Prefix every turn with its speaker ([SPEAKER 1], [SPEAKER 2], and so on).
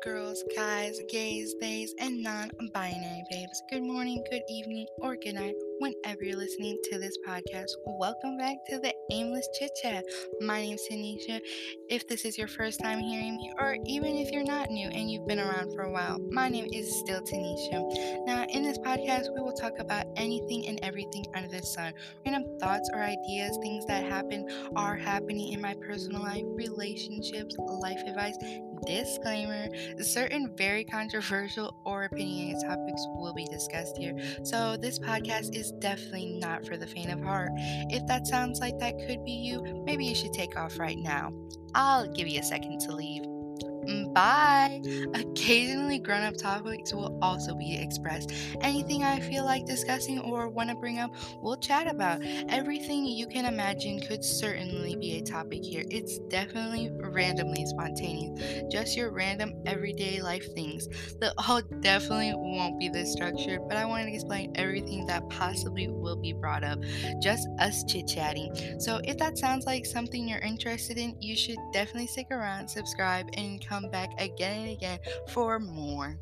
[SPEAKER 1] girl girls, guys, gays, bays, and non binary babes. Good morning, good evening, or good night, whenever you're listening to this podcast. Welcome back to the Aimless Chit Chat. My name's Tanisha. If this is your first time hearing me, or even if you're not new and you've been around for a while, my name is still Tanisha. Now, in this podcast, we will talk about anything and everything under the sun random thoughts or ideas, things that happen, are happening in my personal life, relationships, life advice Disclaimer certain very controversial or opinionated topics will be discussed here, so this podcast is definitely not for the faint of heart. If that sounds like that could be you, maybe you should take off right now. I'll give you a second to leave. Mm, bye. Occasionally, grown up topics will also be expressed. Anything I feel like discussing or want to bring up, we'll chat about. Everything you can imagine could certainly be a topic here. It's definitely randomly spontaneous, just your random everyday life things. The all definitely won't be this structured, but I wanted to explain everything that possibly will be brought up. Just us chit chatting. So, if that sounds like something you're interested in, you should definitely stick around, subscribe, and come come back again and again for more.